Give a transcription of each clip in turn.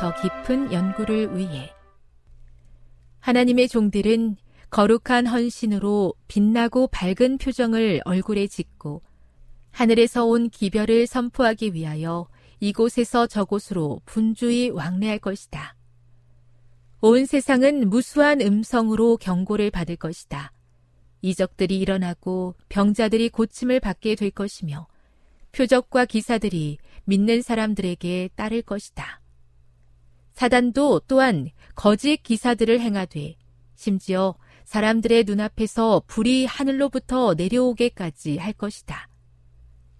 더 깊은 연구를 위해 하나님의 종들은 거룩한 헌신으로 빛나고 밝은 표정을 얼굴에 짓고 하늘에서 온 기별을 선포하기 위하여 이곳에서 저곳으로 분주히 왕래할 것이다. 온 세상은 무수한 음성으로 경고를 받을 것이다. 이적들이 일어나고 병자들이 고침을 받게 될 것이며 표적과 기사들이 믿는 사람들에게 따를 것이다. 사단도 또한 거짓 기사들을 행하되 심지어 사람들의 눈앞에서 불이 하늘로부터 내려오게까지 할 것이다.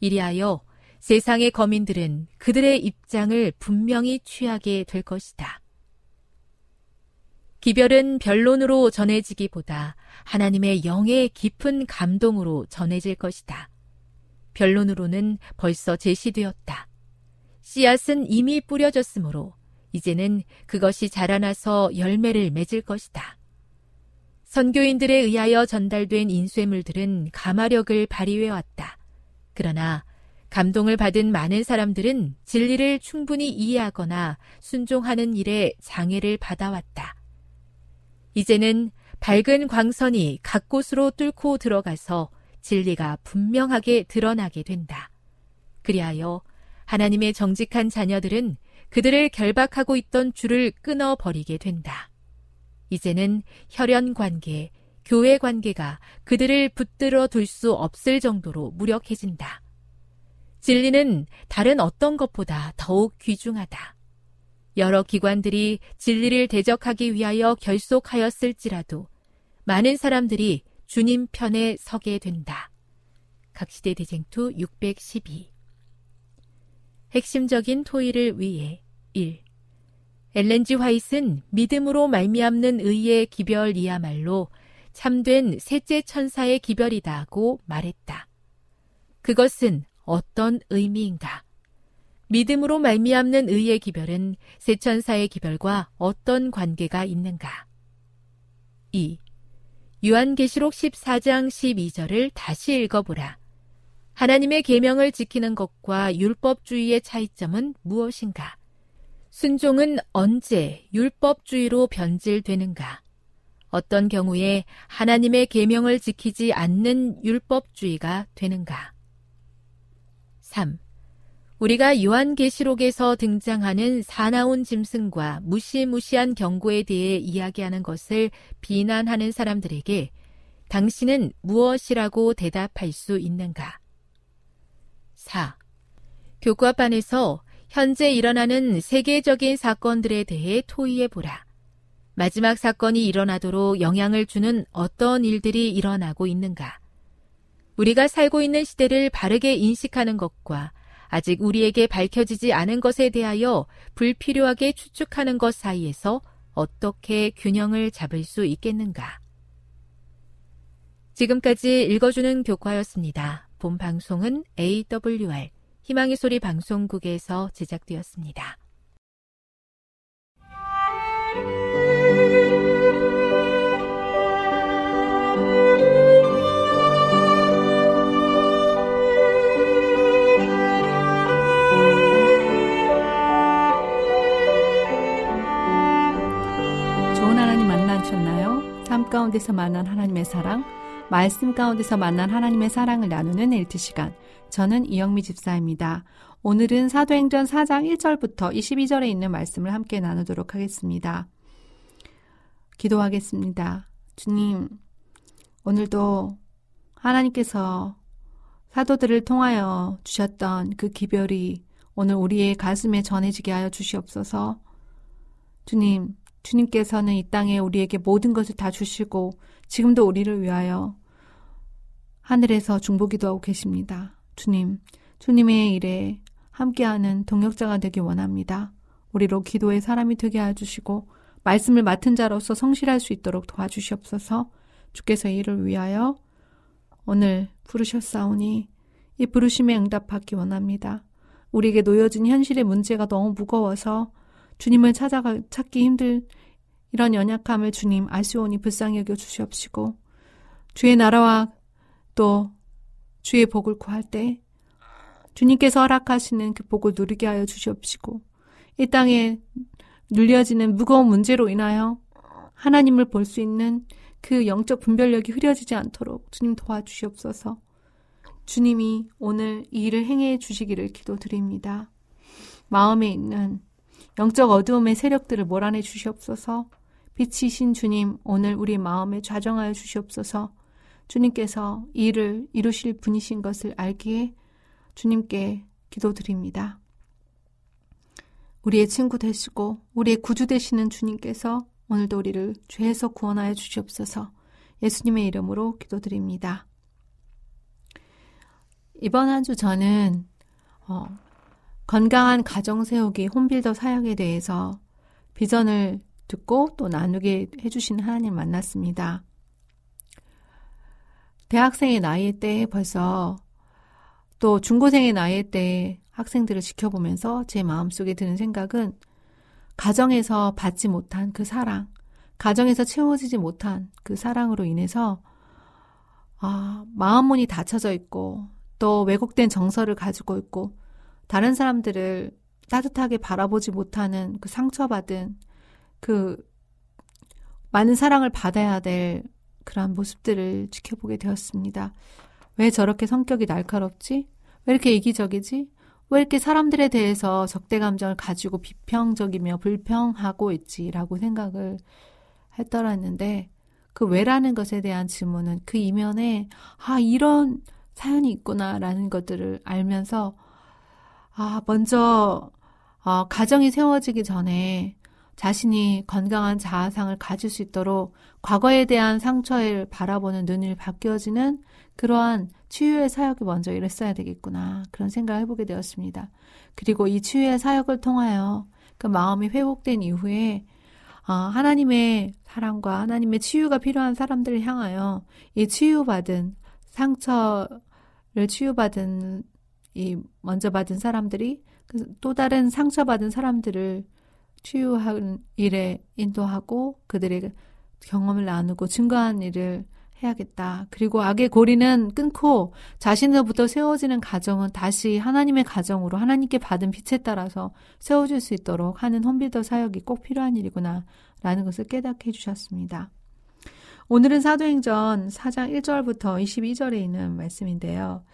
이리하여 세상의 거민들은 그들의 입장을 분명히 취하게 될 것이다. 기별은 변론으로 전해지기보다 하나님의 영의 깊은 감동으로 전해질 것이다. 변론으로는 벌써 제시되었다. 씨앗은 이미 뿌려졌으므로 이제는 그것이 자라나서 열매를 맺을 것이다. 선교인들에 의하여 전달된 인쇄물들은 가마력을 발휘해 왔다. 그러나 감동을 받은 많은 사람들은 진리를 충분히 이해하거나 순종하는 일에 장애를 받아왔다. 이제는 밝은 광선이 각 곳으로 뚫고 들어가서 진리가 분명하게 드러나게 된다. 그리하여 하나님의 정직한 자녀들은 그들을 결박하고 있던 줄을 끊어버리게 된다. 이제는 혈연 관계, 교회 관계가 그들을 붙들어 둘 수 없을 정도로 무력해진다. 진리는 다른 어떤 것보다 더욱 귀중하다. 여러 기관들이 진리를 대적하기 위하여 결속하였을지라도 많은 사람들이 주님 편에 서게 된다. 각시대 대쟁투 612 핵심적인 토의를 위해 1. 엘렌지 화이트는 믿음으로 말미암는 의의 기별이야말로 참된 셋째 천사의 기별이다고 말했다. 그것은 어떤 의미인가? 믿음으로 말미암는 의의 기별은 세 천사의 기별과 어떤 관계가 있는가? 2. 요한계시록 14장 12절을 다시 읽어보라. 하나님의 계명을 지키는 것과 율법주의의 차이점은 무엇인가? 순종은 언제 율법주의로 변질되는가? 어떤 경우에 하나님의 계명을 지키지 않는 율법주의가 되는가? 3. 우리가 요한계시록에서 등장하는 사나운 짐승과 무시무시한 경고에 대해 이야기하는 것을 비난하는 사람들에게 당신은 무엇이라고 대답할 수 있는가? 4. 교과반에서 현재 일어나는 세계적인 사건들에 대해 토의해 보라. 마지막 사건이 일어나도록 영향을 주는 어떤 일들이 일어나고 있는가? 우리가 살고 있는 시대를 바르게 인식하는 것과 아직 우리에게 밝혀지지 않은 것에 대하여 불필요하게 추측하는 것 사이에서 어떻게 균형을 잡을 수 있겠는가? 지금까지 읽어주는 교과였습니다. 본 방송은 AWR 희망의 소리 방송국에서 제작되었습니다. 좋은 하나님 만나셨나요? 삶 가운데서 만난 하나님의 사랑, 말씀 가운데서 만난 하나님의 사랑을 나누는 엘트 시간. 저는 이영미 집사입니다. 오늘은 사도행전 4장 1절부터 22절에 있는 말씀을 함께 나누도록 하겠습니다. 기도하겠습니다. 주님, 오늘도 하나님께서 사도들을 통하여 주셨던 그 기별이 오늘 우리의 가슴에 전해지게 하여 주시옵소서. 주님, 주님께서는 이 땅에 우리에게 모든 것을 다 주시고 지금도 우리를 위하여 하늘에서 중보기도 하고 계십니다. 주님, 주님의 일에 함께하는 동역자가 되기 원합니다. 우리로 기도의 사람이 되게 해주시고 말씀을 맡은 자로서 성실할 수 있도록 도와주시옵소서 주께서 이를 위하여 오늘 부르셨사오니 이 부르심에 응답받기 원합니다. 우리에게 놓여진 현실의 문제가 너무 무거워서 주님을 찾아가 찾기 힘들 이런 연약함을 주님 아시오니 불쌍히 여겨 주시옵시고 주의 나라와 또 주의 복을 구할 때 주님께서 허락하시는 그 복을 누리게 하여 주시옵시고 이 땅에 눌려지는 무거운 문제로 인하여 하나님을 볼 수 있는 그 영적 분별력이 흐려지지 않도록 주님 도와주시옵소서. 주님이 오늘 이 일을 행해 주시기를 기도드립니다. 마음에 있는 영적 어두움의 세력들을 몰아내 주시옵소서. 빛이신 주님, 오늘 우리 마음에 좌정하여 주시옵소서. 주님께서 이 일을 이루실 분이신 것을 알기에 주님께 기도드립니다. 우리의 친구 되시고 우리의 구주 되시는 주님께서 오늘도 우리를 죄에서 구원하여 주시옵소서 예수님의 이름으로 기도드립니다. 이번 한 주 저는 어, 건강한 가정 세우기 홈빌더 사역에 대해서 비전을 듣고 또 나누게 해주신 하나님 만났습니다. 대학생의 나이 때 벌써 또 중고생의 나이 때 학생들을 지켜보면서 제 마음속에 드는 생각은 가정에서 받지 못한 그 사랑, 가정에서 채워지지 못한 그 사랑으로 인해서 아, 마음문이 닫혀져 있고 또 왜곡된 정서를 가지고 있고 다른 사람들을 따뜻하게 바라보지 못하는 그 상처받은 그 많은 사랑을 받아야 될 그러한 모습들을 지켜보게 되었습니다. 왜 저렇게 성격이 날카롭지? 왜 이렇게 이기적이지? 왜 이렇게 사람들에 대해서 적대 감정을 가지고 비평적이며 불평하고 있지라고 생각을 했더랬는데 그 왜라는 것에 대한 질문은 그 이면에 아 이런 사연이 있구나라는 것들을 알면서 아 먼저 어, 가정이 세워지기 전에 자신이 건강한 자아상을 가질 수 있도록 과거에 대한 상처를 바라보는 눈을 바뀌어지는 그러한 치유의 사역이 먼저 일했어야 되겠구나. 그런 생각을 해보게 되었습니다. 그리고 이 치유의 사역을 통하여 그 마음이 회복된 이후에 어, 하나님의 사랑과 하나님의 치유가 필요한 사람들을 향하여 이 치유받은 상처를 치유받은 이 먼저 받은 사람들이 그또 다른 상처받은 사람들을 치유하는 일에 인도하고 그들의 경험을 나누고 증거하는 일을 해야겠다. 그리고 악의 고리는 끊고 자신으로부터 세워지는 가정은 다시 하나님의 가정으로 하나님께 받은 빛에 따라서 세워질 수 있도록 하는 홈빌더 사역이 꼭 필요한 일이구나 라는 것을 깨닫게 해주셨습니다. 오늘은 사도행전 4장 1절부터 22절에 있는 말씀인데요.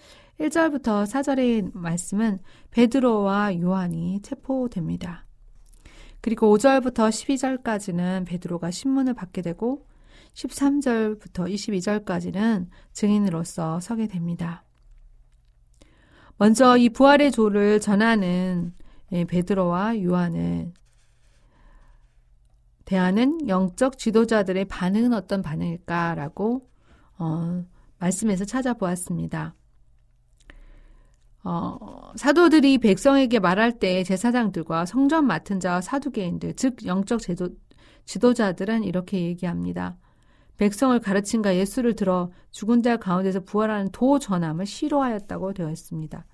1절부터 4절의 말씀은 베드로와 요한이 체포됩니다. 그리고 5절부터 12절까지는 베드로가 신문을 받게 되고 13절부터 22절까지는 증인으로서 서게 됩니다. 먼저 이 부활의 조를 전하는 예, 베드로와 요한은 대하는 영적 지도자들의 반응은 어떤 반응일까라고 어, 말씀에서 찾아보았습니다. 어, 사도들이 백성에게 말할 때 제사장들과 성전 맡은 자와 사두개인들, 즉 영적 제도, 지도자들은 이렇게 얘기합니다. 백성을 가르친가 예수를 들어 죽은 자 가운데서 부활하는 도 전함을 싫어하였다고 되어 있습니다.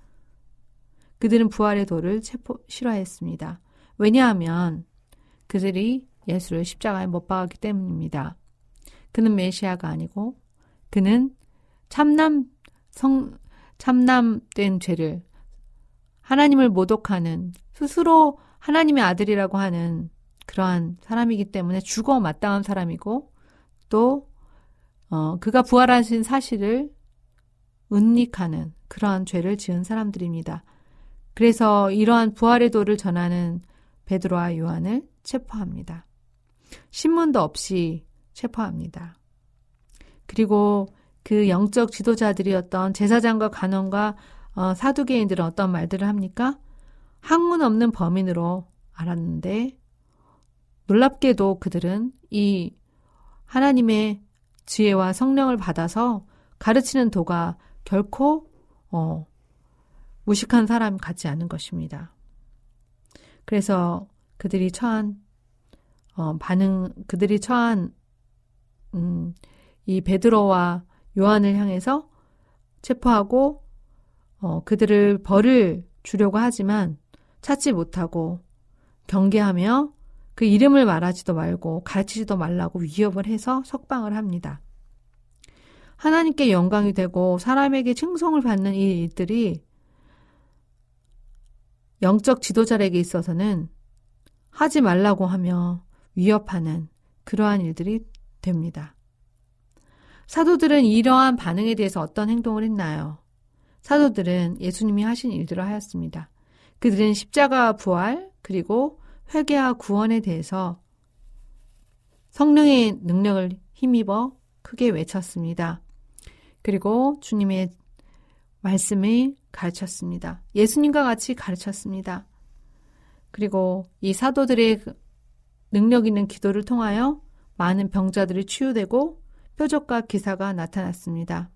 그들은 부활의 도를 체포, 싫어했습니다. 왜냐하면 그들이 예수를 십자가에 못 박았기 때문입니다. 그는 메시아가 아니고 그는 참남 성 참남된 죄를 하나님을 모독하는 스스로 하나님의 아들이라고 하는 그러한 사람이기 때문에 죽어 마땅한 사람이고 또 어, 그가 부활하신 사실을 은닉하는 그러한 죄를 지은 사람들입니다. 그래서 이러한 부활의 도를 전하는 베드로와 요한을 체포합니다. 신문도 없이 체포합니다. 그리고 그 영적 지도자들이었던 제사장과 간원과 어, 사두개인들은 어떤 말들을 합니까? 학문 없는 범인으로 알았는데 놀랍게도 그들은 이 하나님의 지혜와 성령을 받아서 가르치는 도가 결코 어, 무식한 사람 같지 않은 것입니다. 그래서 그들이 처한 어, 반응 그들이 처한 음, 이 베드로와 요한을 향해서 체포하고 어, 그들을 벌을 주려고 하지만 찾지 못하고 경계하며 그 이름을 말하지도 말고 가르치지도 말라고 위협을 해서 석방을 합니다. 하나님께 영광이 되고 사람에게 칭송을 받는 이 일들이 영적 지도자에게 있어서는 하지 말라고 하며 위협하는 그러한 일들이 됩니다. 사도들은 이러한 반응에 대해서 어떤 행동을 했나요? 사도들은 예수님이 하신 일들을 하였습니다. 그들은 십자가 부활 그리고 회개와 구원에 대해서 성령의 능력을 힘입어 크게 외쳤습니다. 그리고 주님의 말씀을 가르쳤습니다. 예수님과 같이 가르쳤습니다. 그리고 이 사도들의 능력 있는 기도를 통하여 많은 병자들이 치유되고 표적과 기사가 나타났습니다.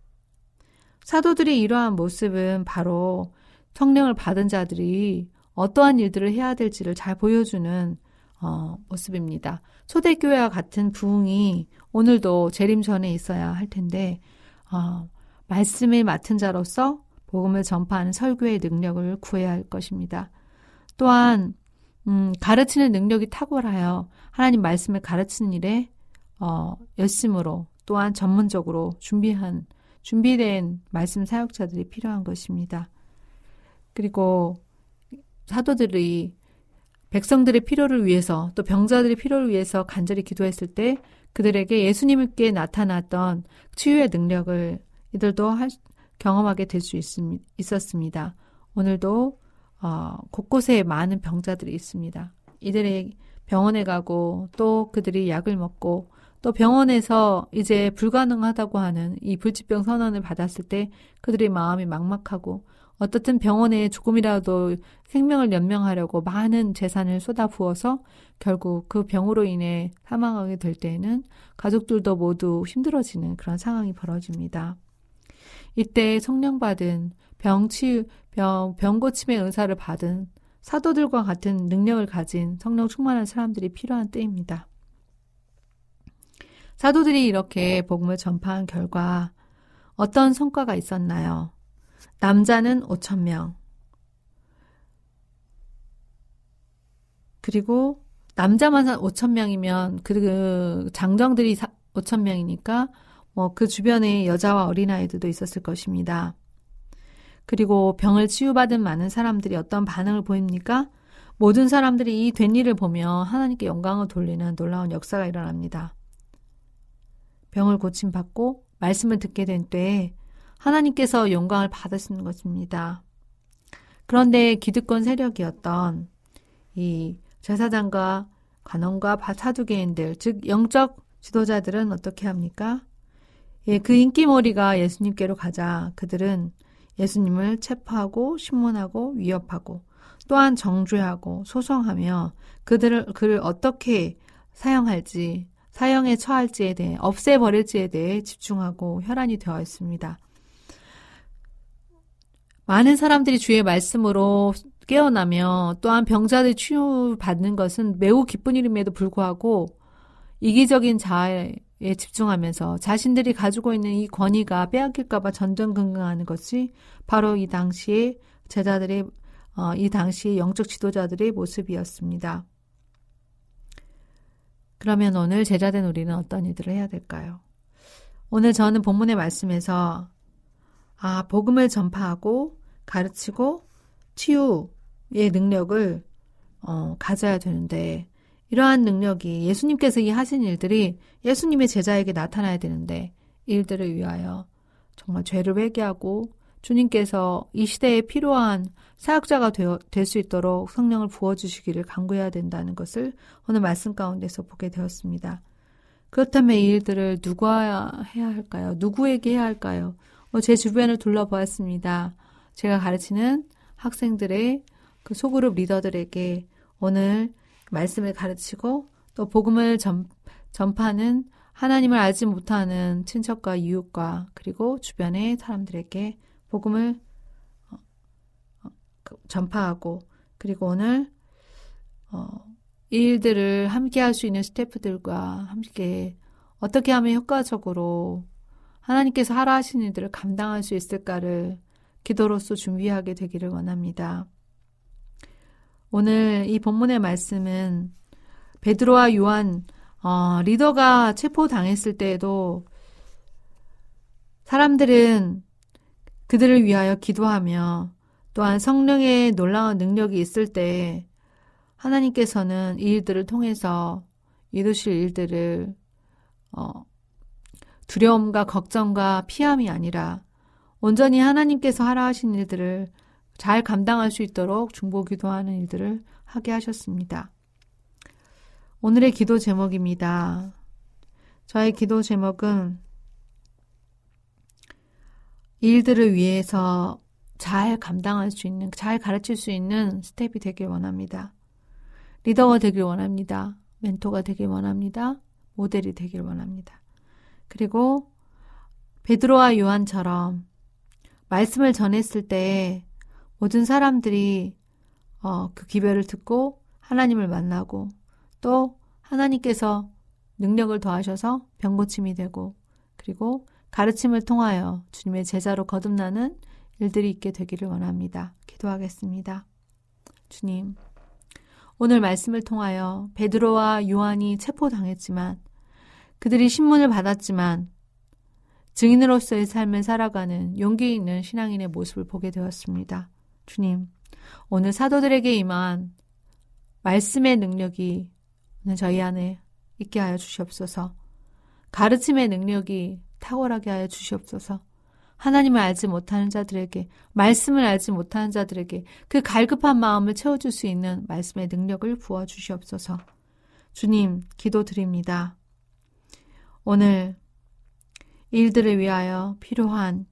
사도들의 이러한 모습은 바로 성령을 받은 자들이 어떠한 일들을 해야 될지를 잘 보여주는 어, 모습입니다. 초대교회와 같은 부흥이 오늘도 재림 전에 있어야 할 텐데 어, 말씀을 맡은 자로서 복음을 전파하는 설교의 능력을 구해야 할 것입니다. 또한 음, 가르치는 능력이 탁월하여 하나님 말씀을 가르치는 일에 어, 열심으로 또한 전문적으로 준비한 준비된 말씀 사역자들이 필요한 것입니다. 그리고 사도들이 백성들의 필요를 위해서 또 병자들의 필요를 위해서 간절히 기도했을 때 그들에게 예수님께 나타났던 치유의 능력을 이들도 할, 경험하게 될 수 있었습니다. 오늘도 어, 곳곳에 많은 병자들이 있습니다. 이들의 병원에 가고 또 그들이 약을 먹고 또 병원에서 이제 불가능하다고 하는 이 불치병 선언을 받았을 때 그들의 마음이 막막하고 어떻든 병원에 조금이라도 생명을 연명하려고 많은 재산을 쏟아부어서 결국 그 병으로 인해 사망하게 될 때에는 가족들도 모두 힘들어지는 그런 상황이 벌어집니다. 이때 성령 받은 병치 병 병고침의 은사를 받은 사도들과 같은 능력을 가진 성령 충만한 사람들이 필요한 때입니다. 사도들이 이렇게 복음을 전파한 결과 어떤 성과가 있었나요? 남자는 5천 명. 그리고 남자만 5천 명이면 그 장정들이 5천 명이니까 뭐 그 주변에 여자와 어린아이들도 있었을 것입니다. 그리고 병을 치유받은 많은 사람들이 어떤 반응을 보입니까? 모든 사람들이 이 된 일을 보며 하나님께 영광을 돌리는 놀라운 역사가 일어납니다. 병을 고침받고 말씀을 듣게 된 때에 하나님께서 영광을 받으시는 것입니다. 그런데 기득권 세력이었던 이 제사장과 관원과 사두개인들, 즉 영적 지도자들은 어떻게 합니까? 예, 그 인기머리가 예수님께로 가자 그들은 예수님을 체포하고 신문하고 위협하고 또한 정죄하고 소송하며 그들을 그를 어떻게 사용할지 사형에 처할지에 대해 없애버릴지에 대해 집중하고 혈안이 되어 있습니다. 많은 사람들이 주의 말씀으로 깨어나며 또한 병자들 치유받는 것은 매우 기쁜 일임에도 불구하고 이기적인 자아에 집중하면서 자신들이 가지고 있는 이 권위가 빼앗길까봐 전전긍긍하는 것이 바로 이 당시의 제자들의 어, 이 당시의 영적 지도자들의 모습이었습니다. 그러면 오늘 제자된 우리는 어떤 일들을 해야 될까요? 오늘 저는 본문의 말씀에서 아 복음을 전파하고 가르치고 치유의 능력을 어, 가져야 되는데 이러한 능력이 예수님께서 이 하신 일들이 예수님의 제자에게 나타나야 되는데 일들을 위하여 정말 죄를 회개하고 주님께서 이 시대에 필요한 사역자가 될 수 있도록 성령을 부어주시기를 간구해야 된다는 것을 오늘 말씀 가운데서 보게 되었습니다. 그렇다면 이 일들을 누가 해야 할까요? 누구에게 해야 할까요? 어, 제 주변을 둘러보았습니다. 제가 가르치는 학생들의 그 소그룹 리더들에게 오늘 말씀을 가르치고 또 복음을 전, 전파하는 하나님을 알지 못하는 친척과 이웃과 그리고 주변의 사람들에게 복음을 어, 어, 그 전파하고 그리고 오늘 어, 이 일들을 함께 할 수 있는 스태프들과 함께 어떻게 하면 효과적으로 하나님께서 하라 하신 일들을 감당할 수 있을까를 기도로서 준비하게 되기를 원합니다. 오늘 이 본문의 말씀은 베드로와 요한 어, 리더가 체포당했을 때에도 사람들은 그들을 위하여 기도하며 또한 성령의 놀라운 능력이 있을 때 하나님께서는 이 일들을 통해서 이루실 일들을 어, 두려움과 걱정과 피함이 아니라 온전히 하나님께서 하라 하신 일들을 잘 감당할 수 있도록 중보 기도하는 일들을 하게 하셨습니다. 오늘의 기도 제목입니다. 저의 기도 제목은 일들을 위해서 잘 감당할 수 있는, 잘 가르칠 수 있는 스텝이 되길 원합니다. 리더가 되길 원합니다. 멘토가 되길 원합니다. 모델이 되길 원합니다. 그리고 베드로와 요한처럼 말씀을 전했을 때 모든 사람들이 어, 그 기별을 듣고 하나님을 만나고 또 하나님께서 능력을 더하셔서 병고침이 되고 그리고 가르침을 통하여 주님의 제자로 거듭나는 일들이 있게 되기를 원합니다. 기도하겠습니다. 주님, 오늘 말씀을 통하여 베드로와 요한이 체포당했지만 그들이 신문을 받았지만 증인으로서의 삶을 살아가는 용기 있는 신앙인의 모습을 보게 되었습니다. 주님, 오늘 사도들에게 임한 말씀의 능력이 오늘 저희 안에 있게 하여 주시옵소서. 가르침의 능력이 탁월하게 하여 주시옵소서. 하나님을 알지 못하는 자들에게, 말씀을 알지 못하는 자들에게 그 갈급한 마음을 채워줄 수 있는 말씀의 능력을 부어 주시옵소서. 주님, 기도 드립니다. 오늘 일들을 위하여 필요한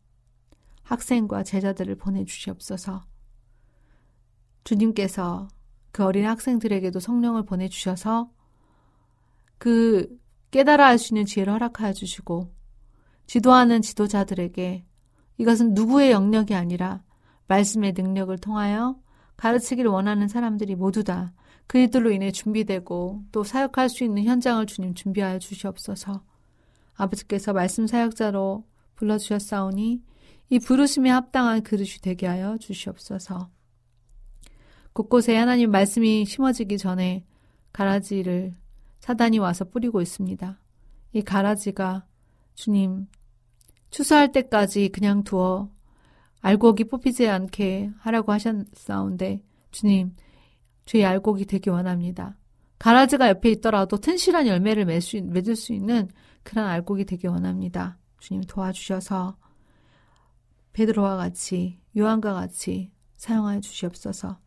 학생과 제자들을 보내주시옵소서. 주님께서 그 어린 학생들에게도 성령을 보내주셔서 그 깨달아 할 수 있는 지혜를 허락하여 주시고 지도하는 지도자들에게 이것은 누구의 영역이 아니라 말씀의 능력을 통하여 가르치기를 원하는 사람들이 모두 다 그들로 인해 준비되고 또 사역할 수 있는 현장을 주님 준비하여 주시옵소서. 아버지께서 말씀 사역자로 불러주셨사오니 이 부르심에 합당한 그릇이 되게 하여 주시옵소서. 곳곳에 하나님 말씀이 심어지기 전에 가라지를 사단이 와서 뿌리고 있습니다. 이 가라지가 주님 추수할 때까지 그냥 두어 알곡이 뽑히지 않게 하라고 하셨사온데 주님 주의 알곡이 되기 원합니다. 가라지가 옆에 있더라도 튼실한 열매를 맺을 수 있는 그런 알곡이 되기 원합니다. 주님 도와주셔서 베드로와 같이 요한과 같이 사용하여 주시옵소서.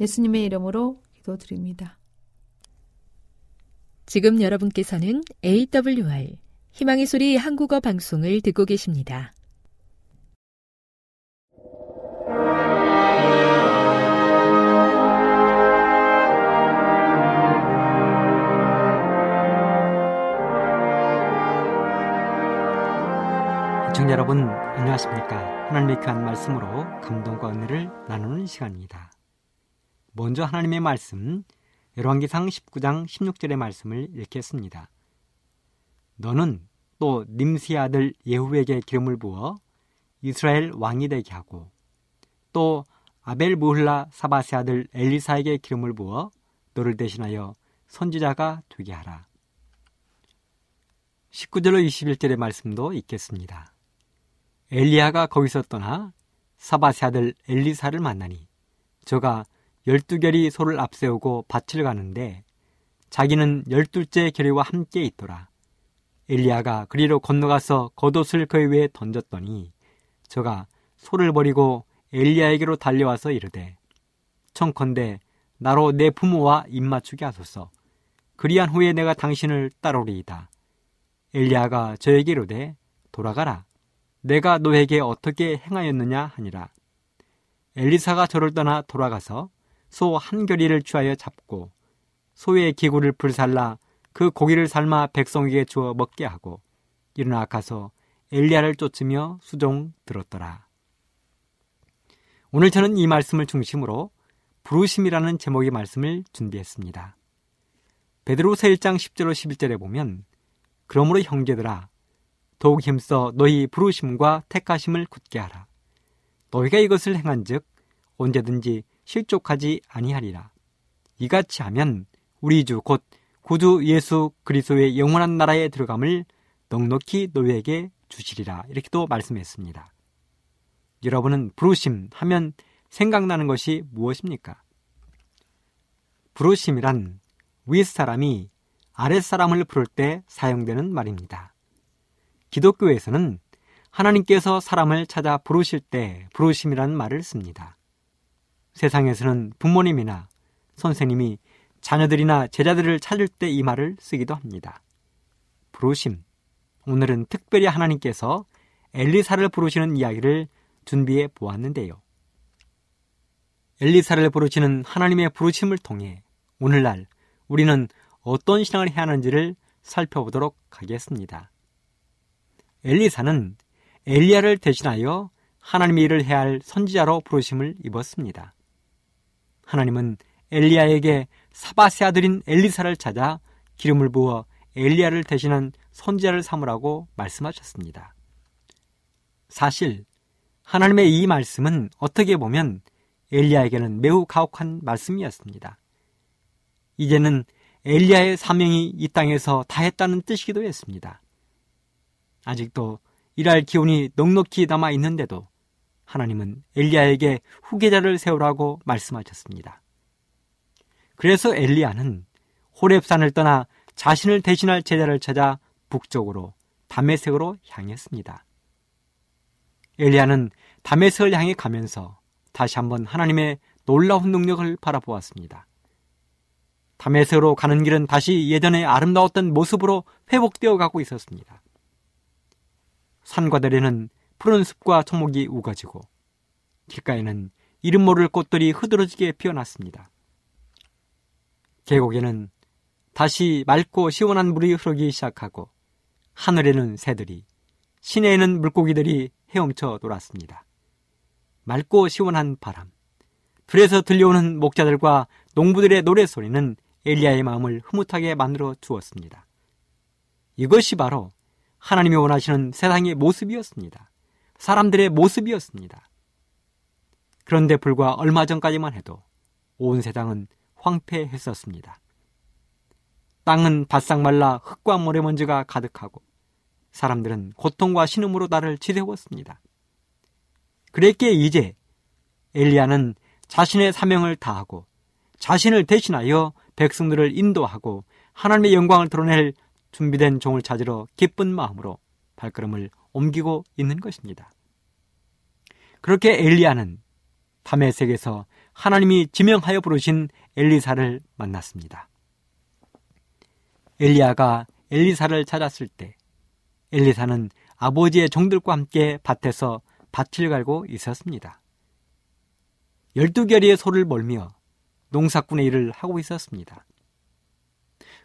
예수님의 이름으로 기도드립니다. 지금 여러분께서는 AWR 희망의 소리 한국어 방송을 듣고 계십니다. 시청자 여러분 안녕하십니까? 하나님의 귀한 말씀으로 감동과 은혜를 나누는 시간입니다. 먼저 하나님의 말씀 열왕기상 19장 16절의 말씀을 읽겠습니다 너는 또 님스의 아들 예후에게 기름을 부어 이스라엘 왕이 되게 하고 또 아벨 무흘라 사바세 아들 엘리사에게 기름을 부어 너를 대신하여 선지자가 되게 하라 19절로 21절의 말씀도 읽겠습니다. 엘리야가 거기서 떠나 사바세 아들 엘리사를 만나니 저가 열두 결이 소를 앞세우고 밭을 가는데 자기는 열둘째 결의와 함께 있더라. 엘리야가 그리로 건너가서 겉옷을 그의 위에 던졌더니 저가 소를 버리고 엘리야에게로 달려와서 이르되 청컨대 나로 내 부모와 입맞추게 하소서. 그리한 후에 내가 당신을 따르리이다. 엘리야가 저에게 이르되 돌아가라. 내가 너에게 어떻게 행하였느냐 하니라. 엘리사가 저를 떠나 돌아가서 소 한 결의를 취하여 잡고 소의 기구를 불살라 그 고기를 삶아 백성에게 주어 먹게 하고 일어나 가서 엘리야를 쫓으며 수종 들었더라. 오늘 저는 이 말씀을 중심으로 부르심이라는 제목의 말씀을 준비했습니다. 베드로서 1장 10절로 11절에 보면 그러므로 형제들아 더욱 힘써 너희 부르심과 택하심을 굳게 하라. 너희가 이것을 행한즉 언제든지 실족하지 아니하리라. 이같이 하면 우리 주 곧 구주 예수 그리스도의 영원한 나라에 들어감을 넉넉히 너희에게 주시리라. 이렇게도 말씀했습니다. 여러분은 부르심 하면 생각나는 것이 무엇입니까? 부르심이란 윗사람이 아랫사람을 부를 때 사용되는 말입니다. 기독교에서는 하나님께서 사람을 찾아 부르실 때 부르심이라는 말을 씁니다. 세상에서는 부모님이나 선생님이 자녀들이나 제자들을 찾을 때 이 말을 쓰기도 합니다. 부르심. 오늘은 특별히 하나님께서 엘리사를 부르시는 이야기를 준비해 보았는데요. 엘리사를 부르시는 하나님의 부르심을 통해 오늘날 우리는 어떤 신앙을 해야 하는지를 살펴보도록 하겠습니다. 엘리사는 엘리야를 대신하여 하나님의 일을 해야 할 선지자로 부르심을 입었습니다. 하나님은 엘리야에게 사바세 아들인 엘리사를 찾아 기름을 부어 엘리야를 대신한 선지자를 삼으라고 말씀하셨습니다. 사실 하나님의 이 말씀은 어떻게 보면 엘리야에게는 매우 가혹한 말씀이었습니다. 이제는 엘리야의 사명이 이 땅에서 다했다는 뜻이기도 했습니다. 아직도 일할 기운이 넉넉히 남아 있는데도 하나님은 엘리야에게 후계자를 세우라고 말씀하셨습니다. 그래서 엘리야는 호렙산을 떠나 자신을 대신할 제자를 찾아 북쪽으로 담메색으로 향했습니다. 엘리야는 담메색을 향해 가면서 다시 한번 하나님의 놀라운 능력을 바라보았습니다. 담메색으로 가는 길은 다시 예전의 아름다웠던 모습으로 회복되어 가고 있었습니다. 산과 들에는 푸른 숲과 초목이 우거지고 길가에는 이름 모를 꽃들이 흐드러지게 피어났습니다. 계곡에는 다시 맑고 시원한 물이 흐르기 시작하고 하늘에는 새들이 시내에는 물고기들이 헤엄쳐 놀았습니다. 맑고 시원한 바람, 들에서 들려오는 목자들과 농부들의 노래소리는 엘리야의 마음을 흐뭇하게 만들어 주었습니다. 이것이 바로 하나님이 원하시는 세상의 모습이었습니다. 사람들의 모습이었습니다. 그런데 불과 얼마 전까지만 해도 온 세상은 황폐했었습니다. 땅은 바싹 말라 흙과 모래먼지가 가득하고 사람들은 고통과 신음으로 나를 지새웠습니다. 그랬기에 이제 엘리야는 자신의 사명을 다하고 자신을 대신하여 백성들을 인도하고 하나님의 영광을 드러낼 준비된 종을 찾으러 기쁜 마음으로 발걸음을 옮기고 있는 것입니다. 그렇게 엘리야는 밤의 색에서 하나님이 지명하여 부르신 엘리사를 만났습니다. 엘리야가 엘리사를 찾았을 때 엘리사는 아버지의 종들과 함께 밭에서 밭을 갈고 있었습니다. 열두 결의의 소를 몰며 농사꾼의 일을 하고 있었습니다.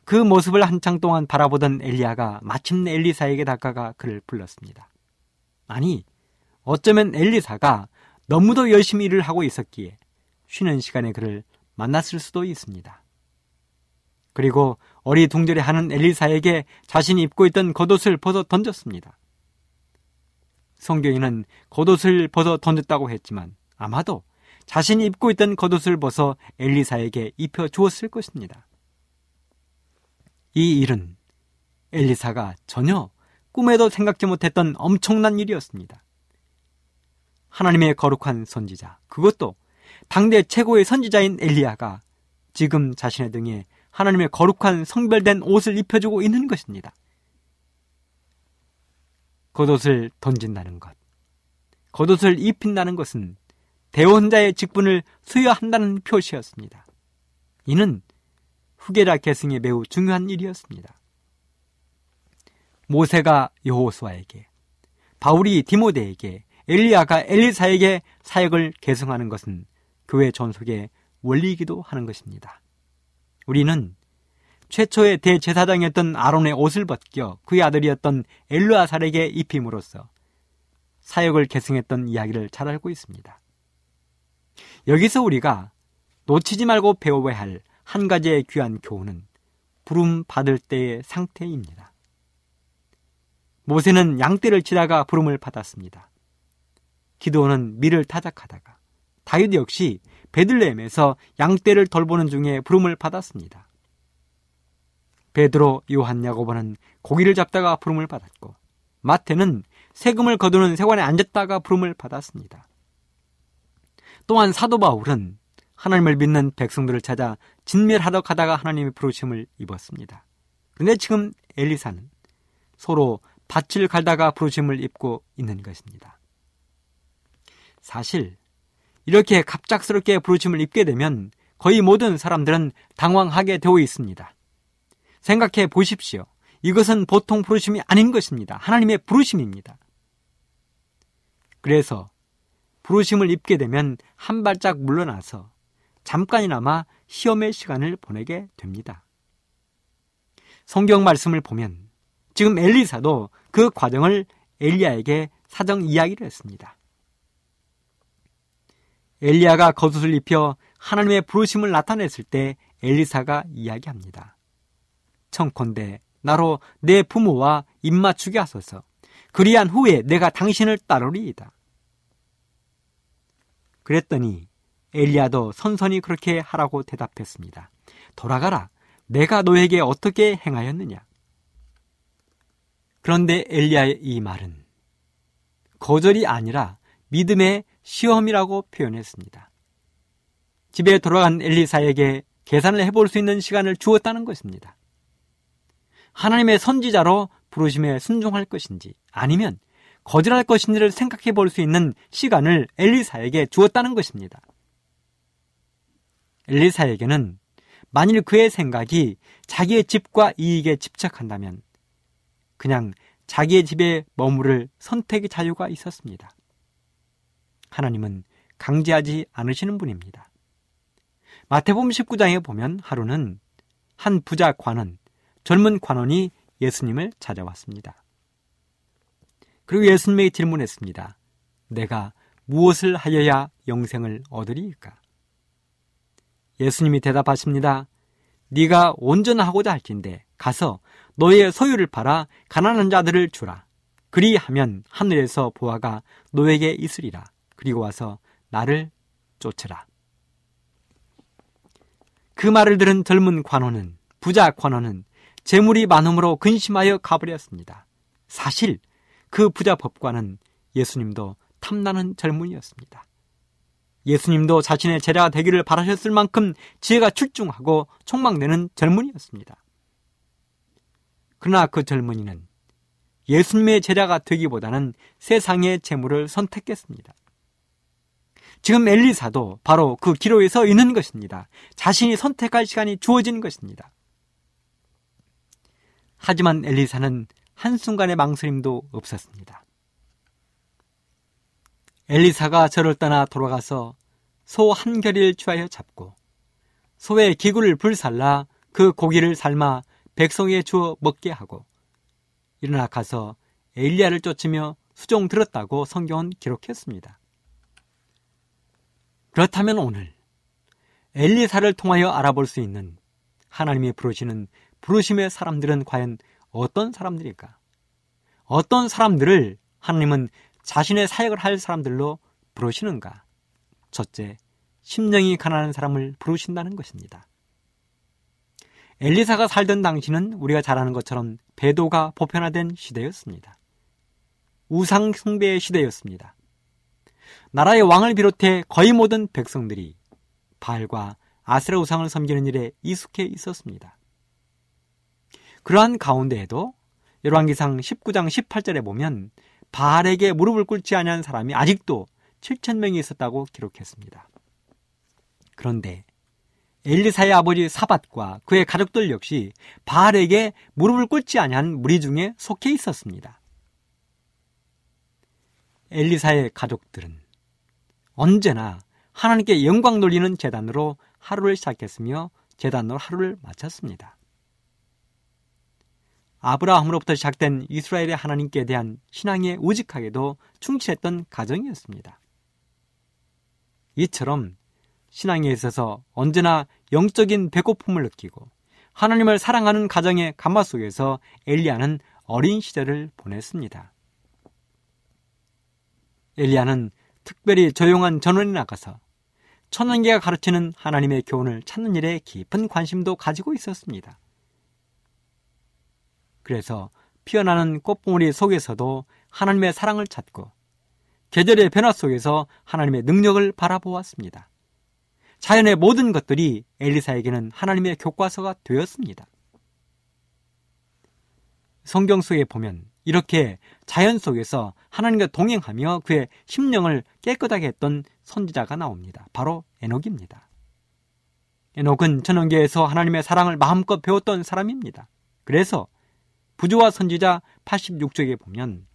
그 모습을 한창 동안 바라보던 엘리야가 마침내 엘리사에게 다가가 그를 불렀습니다. 아니, 어쩌면 엘리사가 너무도 열심히 일을 하고 있었기에 쉬는 시간에 그를 만났을 수도 있습니다. 그리고 어리둥절해 하는 엘리사에게 자신이 입고 있던 겉옷을 벗어 던졌습니다. 성경에는 겉옷을 벗어 던졌다고 했지만 아마도 자신이 입고 있던 겉옷을 벗어 엘리사에게 입혀 주었을 것입니다. 이 일은 엘리사가 전혀 꿈에도 생각지 못했던 엄청난 일이었습니다. 하나님의 거룩한 선지자, 그것도 당대 최고의 선지자인 엘리야가 지금 자신의 등에 하나님의 거룩한 성별된 옷을 입혀주고 있는 것입니다. 겉옷을 던진다는 것, 겉옷을 입힌다는 것은 대원자의 직분을 수여한다는 표시였습니다. 이는 후계자 계승에 매우 중요한 일이었습니다. 모세가 여호수아에게, 바울이 디모데에게, 엘리야가 엘리사에게 사역을 계승하는 것은 교회 전속의 원리이기도 하는 것입니다. 우리는 최초의 대제사장이었던 아론의 옷을 벗겨 그의 아들이었던 엘르아살에게 입힘으로써 사역을 계승했던 이야기를 잘 알고 있습니다. 여기서 우리가 놓치지 말고 배워야 할 한 가지의 귀한 교훈은 부름 받을 때의 상태입니다. 모세는 양떼를 치다가 부름을 받았습니다. 기도는 밀을 타작하다가 다윗 역시 베들레헴에서 양떼를 돌보는 중에 부름을 받았습니다. 베드로, 요한, 야고보는 고기를 잡다가 부름을 받았고 마태는 세금을 거두는 세관에 앉았다가 부름을 받았습니다. 또한 사도 바울은 하나님을 믿는 백성들을 찾아 진멸하러 가다가 하나님의 부르심을 입었습니다. 그런데 지금 엘리사는 서로 밭을 갈다가 부르심을 입고 있는 것입니다. 사실 이렇게 갑작스럽게 부르심을 입게 되면 거의 모든 사람들은 당황하게 되어 있습니다. 생각해 보십시오. 이것은 보통 부르심이 아닌 것입니다. 하나님의 부르심입니다. 그래서 부르심을 입게 되면 한 발짝 물러나서 잠깐이나마 시험의 시간을 보내게 됩니다. 성경 말씀을 보면 지금 엘리사도 그 과정을 엘리야에게 사정 이야기를 했습니다. 엘리야가 겉옷을 입혀 하나님의 부르심을 나타냈을 때 엘리사가 이야기합니다. 청컨대 나로 내 부모와 입맞추게 하소서. 그리한 후에 내가 당신을 따르리이다. 그랬더니 엘리야도 선선히 그렇게 하라고 대답했습니다. 돌아가라. 내가 너에게 어떻게 행하였느냐? 그런데 엘리야의 이 말은 거절이 아니라 믿음의 시험이라고 표현했습니다. 집에 돌아간 엘리사에게 계산을 해볼 수 있는 시간을 주었다는 것입니다. 하나님의 선지자로 부르심에 순종할 것인지 아니면 거절할 것인지를 생각해 볼 수 있는 시간을 엘리사에게 주었다는 것입니다. 엘리사에게는 만일 그의 생각이 자기의 집과 이익에 집착한다면 그냥 자기의 집에 머무를 선택의 자유가 있었습니다. 하나님은 강제하지 않으시는 분입니다. 마태복음 19장에 보면 하루는 한 부자 관원, 젊은 관원이 예수님을 찾아왔습니다. 그리고 예수님에게 질문했습니다. 내가 무엇을 하여야 영생을 얻으리까? 예수님이 대답하십니다. 네가 온전하고자 할진데 가서 너의 소유를 팔아 가난한 자들을 주라. 그리하면 하늘에서 보아가 너에게 있으리라. 그리고 와서 나를 쫓으라. 그 말을 들은 젊은 관원은 부자 관원은 재물이 많음으로 근심하여 가버렸습니다. 사실 그 부자 법관은 예수님도 탐나는 젊은이였습니다. 예수님도 자신의 제자가 되기를 바라셨을 만큼 지혜가 출중하고 촉망되는 젊은이였습니다. 그러나 그 젊은이는 예수님의 제자가 되기보다는 세상의 재물을 선택했습니다. 지금 엘리사도 바로 그 기로에 서 있는 것입니다. 자신이 선택할 시간이 주어진 것입니다. 하지만 엘리사는 한순간의 망설임도 없었습니다. 엘리사가 저를 떠나 돌아가서 소 한 결을 취하여 잡고 소의 기구를 불살라 그 고기를 삶아 백성에 주어 먹게 하고 일어나 가서 엘리야를 쫓으며 수종 들었다고 성경은 기록했습니다. 그렇다면 오늘 엘리사를 통하여 알아볼 수 있는 하나님이 부르시는 부르심의 사람들은 과연 어떤 사람들일까? 어떤 사람들을 하나님은 자신의 사역을 할 사람들로 부르시는가? 첫째, 심령이 가난한 사람을 부르신다는 것입니다. 엘리사가 살던 당시는 우리가 잘 아는 것처럼 배도가 보편화된 시대였습니다. 우상 숭배의 시대였습니다. 나라의 왕을 비롯해 거의 모든 백성들이 바알과 아세라 우상을 섬기는 일에 익숙해 있었습니다. 그러한 가운데에도 열왕기상 19장 18절에 보면 바알에게 무릎을 꿇지 아니한 사람이 아직도 7천 명이 있었다고 기록했습니다. 그런데 엘리사의 아버지 사밧과 그의 가족들 역시 바알에게 무릎을 꿇지 아니한 무리 중에 속해 있었습니다. 엘리사의 가족들은 언제나 하나님께 영광 돌리는 재단으로 하루를 시작했으며 재단으로 하루를 마쳤습니다. 아브라함으로부터 시작된 이스라엘의 하나님께 대한 신앙에 우직하게도 충실했던 가정이었습니다. 이처럼 신앙에 있어서 언제나 영적인 배고픔을 느끼고 하나님을 사랑하는 가정의 가마 속에서 엘리야는 어린 시절을 보냈습니다. 엘리야는 특별히 조용한 전원에 나가서 천연계가 가르치는 하나님의 교훈을 찾는 일에 깊은 관심도 가지고 있었습니다. 그래서 피어나는 꽃봉오리 속에서도 하나님의 사랑을 찾고 계절의 변화 속에서 하나님의 능력을 바라보았습니다. 자연의 모든 것들이 엘리사에게는 하나님의 교과서가 되었습니다. 성경 속에 보면 이렇게 자연 속에서 하나님과 동행하며 그의 심령을 깨끗하게 했던 선지자가 나옵니다. 바로 에녹입니다. 에녹은 전원계에서 하나님의 사랑을 마음껏 배웠던 사람입니다. 그래서 부조와 선지자 86쪽에 보면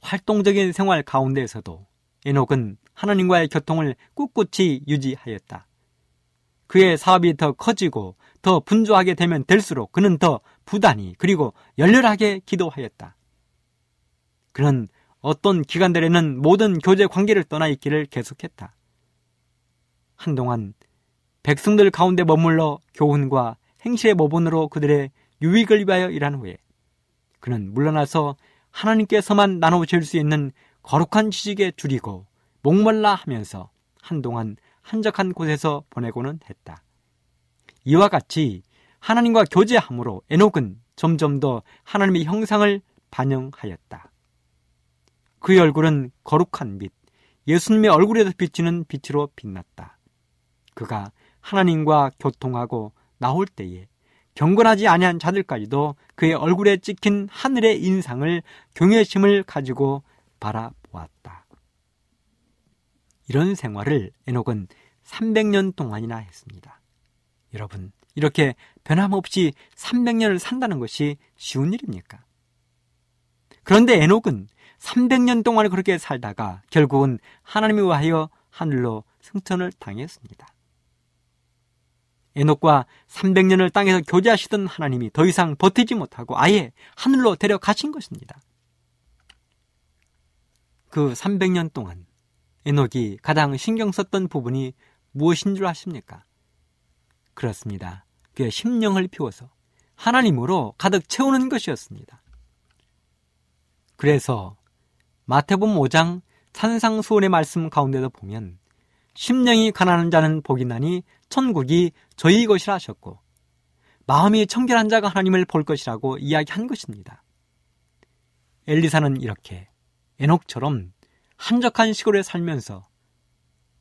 활동적인 생활 가운데에서도 에녹은 하나님과의 교통을 꿋꿋이 유지하였다. 그의 사업이 더 커지고 더 분주하게 되면 될수록 그는 더 부단히 그리고 열렬하게 기도하였다. 그는 어떤 기간들에는 모든 교제 관계를 떠나 있기를 계속했다. 한동안 백성들 가운데 머물러 교훈과 행실의 모본으로 그들의 유익을 위하여 일한 후에 그는 물러나서 하나님께서만 나눠 줄 수 있는 거룩한 지식에 줄이고 목말라 하면서 한동안 한적한 곳에서 보내고는 했다. 이와 같이 하나님과 교제함으로 에녹은 점점 더 하나님의 형상을 반영하였다. 그의 얼굴은 거룩한 빛, 예수님의 얼굴에서 비치는 빛으로 빛났다. 그가 하나님과 교통하고 나올 때에 경건하지 아니한 자들까지도 그의 얼굴에 찍힌 하늘의 인상을 경외심을 가지고 바라보았다. 이런 생활을 에녹은 300년 동안이나 했습니다. 여러분, 이렇게 변함없이 300년을 산다는 것이 쉬운 일입니까? 그런데 에녹은 300년 동안 그렇게 살다가 결국은 하나님에 의하여 하늘로 승천을 당했습니다. 에녹과 300년을 땅에서 교제하시던 하나님이 더 이상 버티지 못하고 아예 하늘로 데려가신 것입니다. 그 300년 동안 에녹이 가장 신경 썼던 부분이 무엇인 줄 아십니까? 그렇습니다. 그의 심령을 피워서 하나님으로 가득 채우는 것이었습니다. 그래서 마태복음 5장 산상수원의 말씀 가운데도 보면 심령이 가난한 자는 복이 나니 천국이 저희 것이라 하셨고 마음이 청결한 자가 하나님을 볼 것이라고 이야기한 것입니다. 엘리사는 이렇게 에녹처럼 한적한 시골에 살면서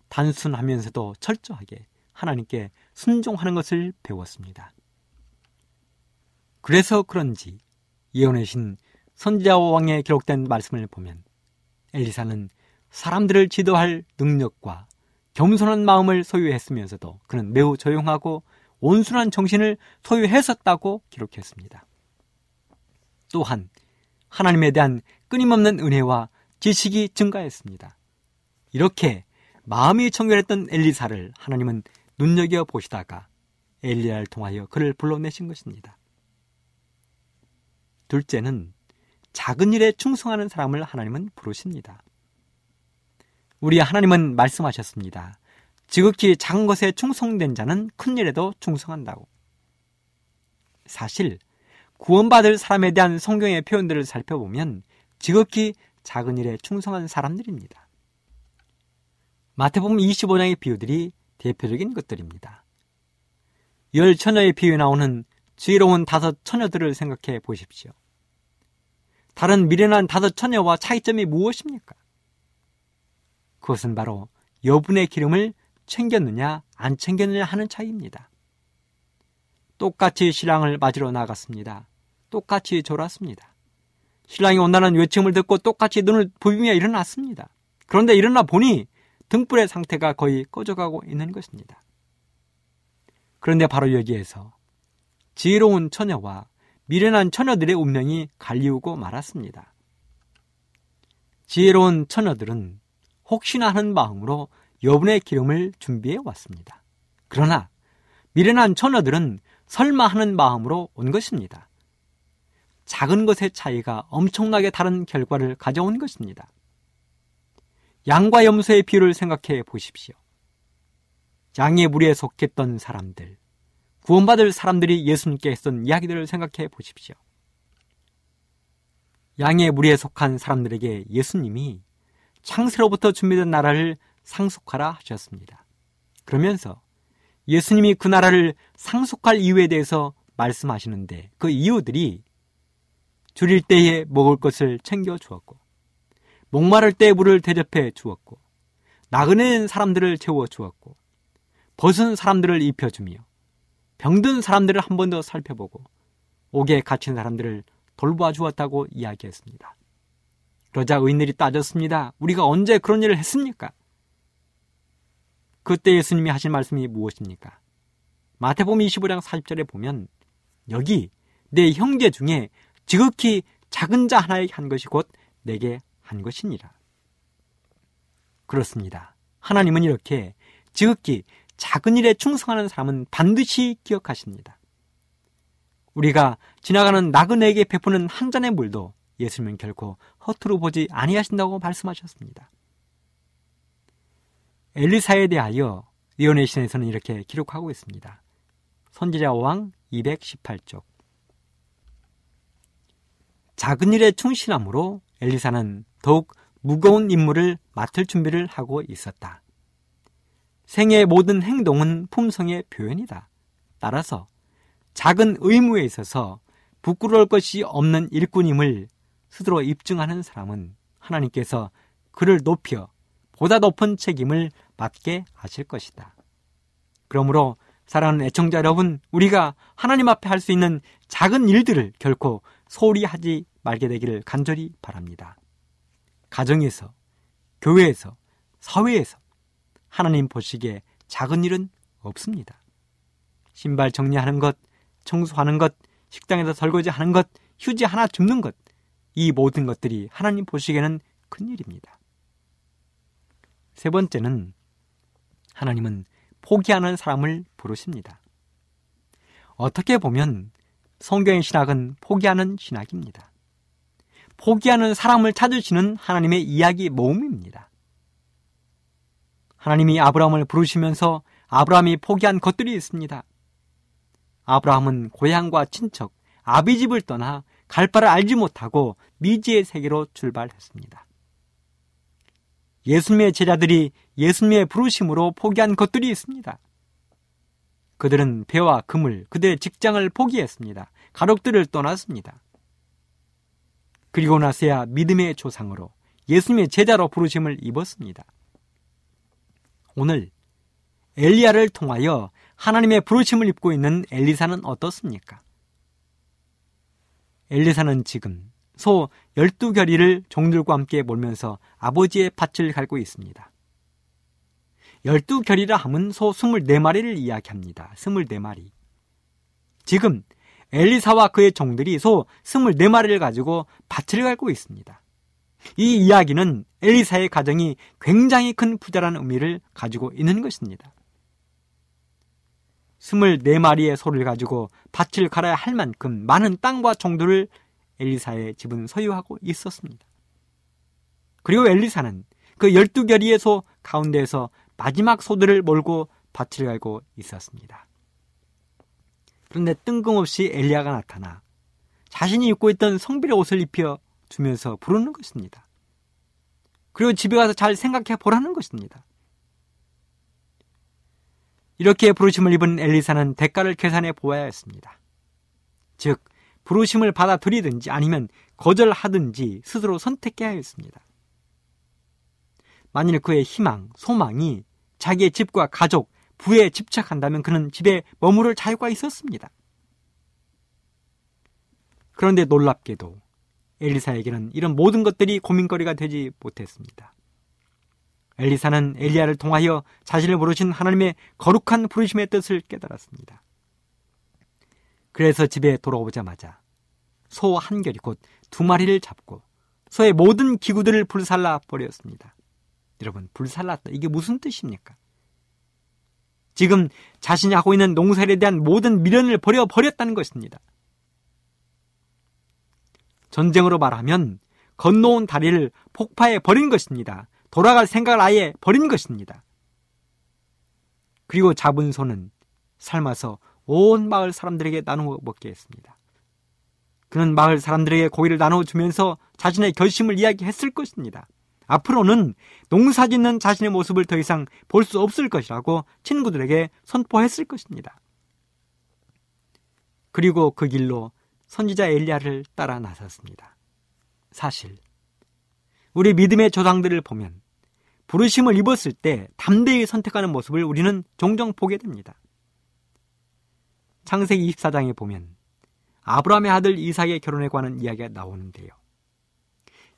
단순하면서도 철저하게 하나님께 순종하는 것을 배웠습니다. 그래서 그런지 예언의 신 선지자와 왕에 기록된 말씀을 보면 엘리사는 사람들을 지도할 능력과 겸손한 마음을 소유했으면서도 그는 매우 조용하고 온순한 정신을 소유했었다고 기록했습니다. 또한 하나님에 대한 끊임없는 은혜와 지식이 증가했습니다. 이렇게 마음이 청결했던 엘리사를 하나님은 눈여겨 보시다가 엘리야를 통하여 그를 불러내신 것입니다. 둘째는 작은 일에 충성하는 사람을 하나님은 부르십니다. 우리 하나님은 말씀하셨습니다. 지극히 작은 것에 충성된 자는 큰 일에도 충성한다고. 사실 구원받을 사람에 대한 성경의 표현들을 살펴보면 지극히 작은 일에 충성한 사람들입니다. 마태복음 25장의 비유들이 대표적인 것들입니다. 열 처녀의 비유에 나오는 지혜로운 다섯 처녀들을 생각해 보십시오. 다른 미련한 다섯 처녀와 차이점이 무엇입니까? 그것은 바로 여분의 기름을 챙겼느냐 안 챙겼느냐 하는 차이입니다. 똑같이 신랑을 맞으러 나갔습니다. 똑같이 졸았습니다. 신랑이 온다는 외침을 듣고 똑같이 눈을 부비며 일어났습니다. 그런데 일어나 보니 등불의 상태가 거의 꺼져가고 있는 것입니다. 그런데 바로 여기에서 지혜로운 처녀와 미련한 처녀들의 운명이 갈리우고 말았습니다. 지혜로운 처녀들은 혹시나 하는 마음으로 여분의 기름을 준비해 왔습니다. 그러나 미련한 처녀들은 설마 하는 마음으로 온 것입니다. 작은 것의 차이가 엄청나게 다른 결과를 가져온 것입니다. 양과 염소의 비유를 생각해 보십시오. 양의 무리에 속했던 사람들, 구원받을 사람들이 예수님께 했던 이야기들을 생각해 보십시오. 양의 무리에 속한 사람들에게 예수님이 창세로부터 준비된 나라를 상속하라 하셨습니다. 그러면서 예수님이 그 나라를 상속할 이유에 대해서 말씀하시는데 그 이유들이 줄일 때에 먹을 것을 챙겨 주었고 목마를 때 물을 대접해 주었고 나그네인 사람들을 채워 주었고 벗은 사람들을 입혀 주며 병든 사람들을 한 번 더 살펴보고 옥에 갇힌 사람들을 돌보아 주었다고 이야기했습니다. 그러자 의인들이 따졌습니다. 우리가 언제 그런 일을 했습니까? 그때 예수님이 하신 말씀이 무엇입니까? 마태복음 25장 40절에 보면 여기 내 형제 중에 지극히 작은 자 하나에게 한 것이 곧 내게 한 것이니라. 그렇습니다. 하나님은 이렇게 지극히 작은 일에 충성하는 사람은 반드시 기억하십니다. 우리가 지나가는 나그네에게 베푸는 한 잔의 물도 예수님은 결코 허투루 보지 아니하신다고 말씀하셨습니다. 엘리사에 대하여 리오네 신에서는 이렇게 기록하고 있습니다. 선지자 왕 218쪽 작은 일에 충실함으로 엘리사는 더욱 무거운 임무를 맡을 준비를 하고 있었다. 생의 모든 행동은 품성의 표현이다. 따라서 작은 의무에 있어서 부끄러울 것이 없는 일꾼임을 스스로 입증하는 사람은 하나님께서 그를 높여 보다 높은 책임을 맡게 하실 것이다. 그러므로 사랑하는 애청자 여러분, 우리가 하나님 앞에 할 수 있는 작은 일들을 결코 소홀히 하지 말게 되기를 간절히 바랍니다. 가정에서, 교회에서, 사회에서 하나님 보시기에 작은 일은 없습니다. 신발 정리하는 것, 청소하는 것, 식당에서 설거지 하는 것, 휴지 하나 줍는 것, 이 모든 것들이 하나님 보시기에는 큰 일입니다. 세 번째는 하나님은 포기하는 사람을 부르십니다. 어떻게 보면 성경의 신학은 포기하는 신학입니다. 포기하는 사람을 찾으시는 하나님의 이야기 모음입니다. 하나님이 아브라함을 부르시면서 아브라함이 포기한 것들이 있습니다. 아브라함은 고향과 친척, 아비집을 떠나 갈 바를 알지 못하고 미지의 세계로 출발했습니다. 예수님의 제자들이 예수님의 부르심으로 포기한 것들이 있습니다. 그들은 배와 금을, 그들의 직장을 포기했습니다. 가족들을 떠났습니다. 그리고 나서야 믿음의 조상으로 예수님의 제자로 부르심을 입었습니다. 오늘 엘리야를 통하여 하나님의 부르심을 입고 있는 엘리사는 어떻습니까? 엘리사는 지금 소 12결의를 종들과 함께 몰면서 아버지의 밭을 갈고 있습니다. 12결의라 함은 소 24마리를 이야기합니다. 24마리. 지금 엘리사와 그의 종들이 소 24마리를 가지고 밭을 갈고 있습니다. 이 이야기는 엘리사의 가정이 굉장히 큰 부자라는 의미를 가지고 있는 것입니다. 24마리의 소를 가지고 밭을 갈아야 할 만큼 많은 땅과 종들을 엘리사의 집은 소유하고 있었습니다. 그리고 엘리사는 그 12결의의 소 가운데에서 마지막 소들을 몰고 밭을 갈고 있었습니다. 그런데 뜬금없이 엘리야가 나타나 자신이 입고 있던 성비의 옷을 입혀 주면서 부르는 것입니다. 그리고 집에 가서 잘 생각해 보라는 것입니다. 이렇게 부르심을 입은 엘리사는 대가를 계산해 보아야 했습니다. 즉, 부르심을 받아들이든지 아니면 거절하든지 스스로 선택해야 했습니다. 만일 그의 희망, 소망이 자기의 집과 가족, 부에 집착한다면 그는 집에 머무를 자유가 있었습니다. 그런데 놀랍게도 엘리사에게는 이런 모든 것들이 고민거리가 되지 못했습니다. 엘리사는 엘리야를 통하여 자신을 부르신 하나님의 거룩한 부르심의 뜻을 깨달았습니다. 그래서 집에 돌아오자마자 소 한 결이 곧 두 마리를 잡고 소의 모든 기구들을 불살라 버렸습니다. 여러분, 불살랐다. 이게 무슨 뜻입니까? 지금 자신이 하고 있는 농사에 대한 모든 미련을 버려 버렸다는 것입니다. 전쟁으로 말하면 건너온 다리를 폭파해 버린 것입니다. 돌아갈 생각을 아예 버린 것입니다. 그리고 잡은 손은 삶아서 온 마을 사람들에게 나누어 먹게 했습니다. 그는 마을 사람들에게 고기를 나눠주면서 자신의 결심을 이야기했을 것입니다. 앞으로는 농사 짓는 자신의 모습을 더 이상 볼 수 없을 것이라고 친구들에게 선포했을 것입니다. 그리고 그 길로 선지자 엘리야를 따라 나섰습니다. 사실 우리 믿음의 조상들을 보면 부르심을 입었을 때 담대히 선택하는 모습을 우리는 종종 보게 됩니다. 창세기 24장에 보면 아브라함의 아들 이삭의 결혼에 관한 이야기가 나오는데요.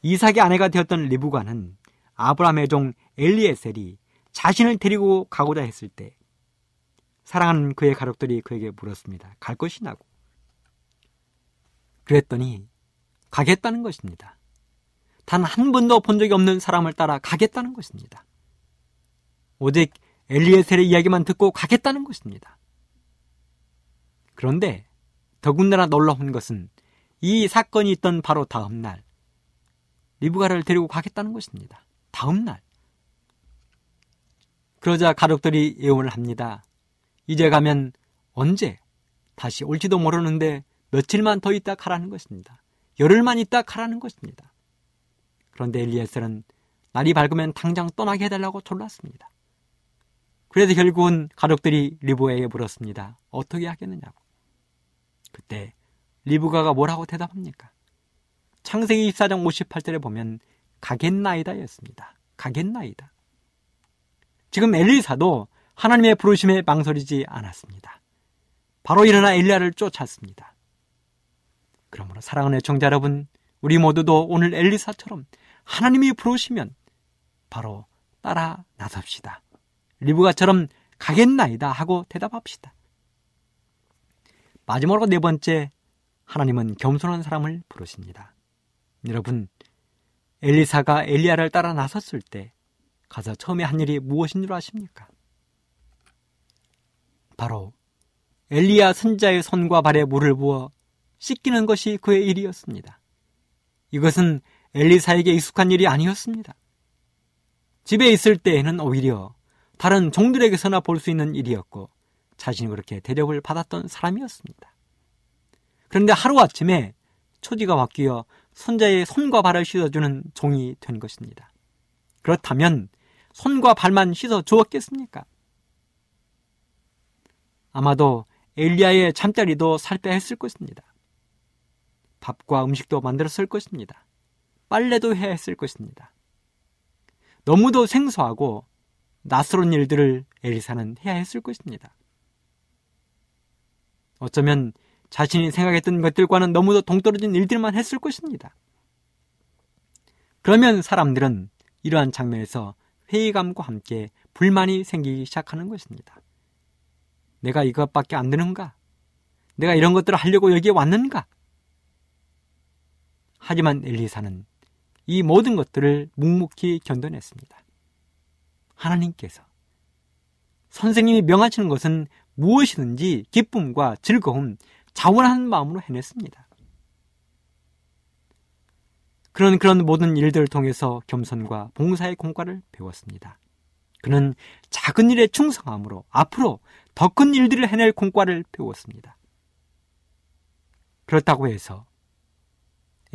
이삭의 아내가 되었던 리브가는 아브라함의 종 엘리에셀이 자신을 데리고 가고자 했을 때 사랑하는 그의 가족들이 그에게 물었습니다. 갈 것이냐고. 그랬더니 가겠다는 것입니다. 단 한 번도 본 적이 없는 사람을 따라 가겠다는 것입니다. 오직 엘리에셀의 이야기만 듣고 가겠다는 것입니다. 그런데 더군다나 놀라운 것은 이 사건이 있던 바로 다음 날 리브가를 데리고 가겠다는 것입니다. 다음 날. 그러자 가족들이 예언을 합니다. 이제 가면 언제 다시 올지도 모르는데 며칠만 더 있다 가라는 것입니다. 열흘만 있다 가라는 것입니다. 그런데 엘리에셀은 날이 밝으면 당장 떠나게 해달라고 졸랐습니다. 그래서 결국은 가족들이 리브에게 물었습니다. 어떻게 하겠느냐고. 그때 리브가가 뭐라고 대답합니까? 창세기 24장 58절에 보면 가겠나이다였습니다. 가겠나이다. 지금 엘리사도 하나님의 부르심에 망설이지 않았습니다. 바로 일어나 엘리야를 쫓았습니다. 그러므로 사랑하는 청자 여러분, 우리 모두도 오늘 엘리사처럼 하나님이 부르시면 바로 따라 나섭시다. 리브가처럼 가겠나이다 하고 대답합시다. 마지막으로 네 번째, 하나님은 겸손한 사람을 부르십니다. 여러분, 엘리사가 엘리야를 따라 나섰을 때 가서 처음에 한 일이 무엇인 줄 아십니까? 바로 엘리야 선자의 손과 발에 물을 부어 씻기는 것이 그의 일이었습니다. 이것은 엘리사에게 익숙한 일이 아니었습니다. 집에 있을 때에는 오히려 다른 종들에게서나 볼 수 있는 일이었고 자신이 그렇게 대접을 받았던 사람이었습니다. 그런데 하루아침에 초지가 바뀌어 손자의 손과 발을 씻어주는 종이 된 것입니다. 그렇다면 손과 발만 씻어 주었겠습니까? 아마도 엘리야의 잠자리도 살 빼 했을 것입니다. 밥과 음식도 만들었을 것입니다. 빨래도 해야 했을 것입니다. 너무도 생소하고 낯설은 일들을 엘리사는 해야 했을 것입니다. 어쩌면 자신이 생각했던 것들과는 너무도 동떨어진 일들만 했을 것입니다. 그러면 사람들은 이러한 장면에서 회의감과 함께 불만이 생기기 시작하는 것입니다. 내가 이것밖에 안 되는가? 내가 이런 것들을 하려고 여기에 왔는가? 하지만 엘리사는 이 모든 것들을 묵묵히 견뎌냈습니다. 하나님께서 선생님이 명하시는 것은 무엇이든지 기쁨과 즐거움, 자원하는 마음으로 해냈습니다. 그런 그런 모든 일들을 통해서 겸손과 봉사의 공과를 배웠습니다. 그는 작은 일에 충성함으로 앞으로 더 큰 일들을 해낼 공과를 배웠습니다. 그렇다고 해서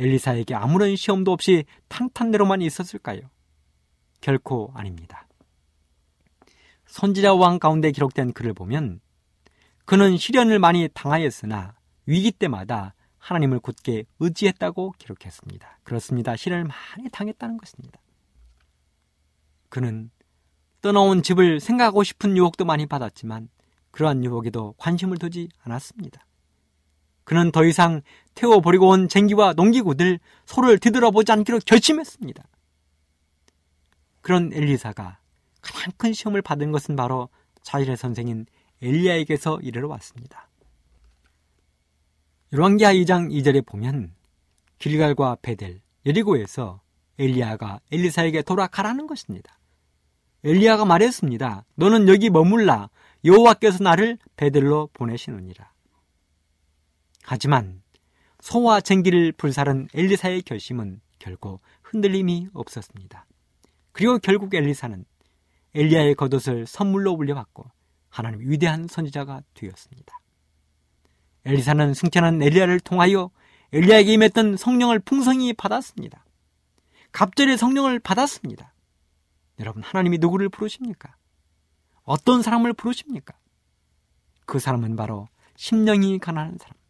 엘리사에게 아무런 시험도 없이 탄탄대로만 있었을까요? 결코 아닙니다. 선지자 왕 가운데 기록된 글을 보면 그는 시련을 많이 당하였으나 위기 때마다 하나님을 굳게 의지했다고 기록했습니다. 그렇습니다. 시련을 많이 당했다는 것입니다. 그는 떠나온 집을 생각하고 싶은 유혹도 많이 받았지만 그러한 유혹에도 관심을 두지 않았습니다. 그는 더 이상 태워버리고 온 쟁기와 농기구들 소를 뒤돌아보지 않기로 결심했습니다. 그런 엘리사가 가장 큰 시험을 받은 것은 바로 자신의 선생인 엘리야에게서 이르러 왔습니다. 열왕기하 2장 2절에 보면 길갈과 베델, 여리고에서 엘리야가 엘리사에게 돌아가라는 것입니다. 엘리야가 말했습니다. 너는 여기 머물라. 여호와께서 나를 베델로 보내시느니라. 하지만 소와 쟁기를 불사른 엘리사의 결심은 결코 흔들림이 없었습니다. 그리고 결국 엘리사는 엘리야의 겉옷을 선물로 물려받고 하나님 위대한 선지자가 되었습니다. 엘리사는 승천한 엘리야를 통하여 엘리야에게 임했던 성령을 풍성히 받았습니다. 갑절의 성령을 받았습니다. 여러분, 하나님이 누구를 부르십니까? 어떤 사람을 부르십니까? 그 사람은 바로 심령이 가난한 사람,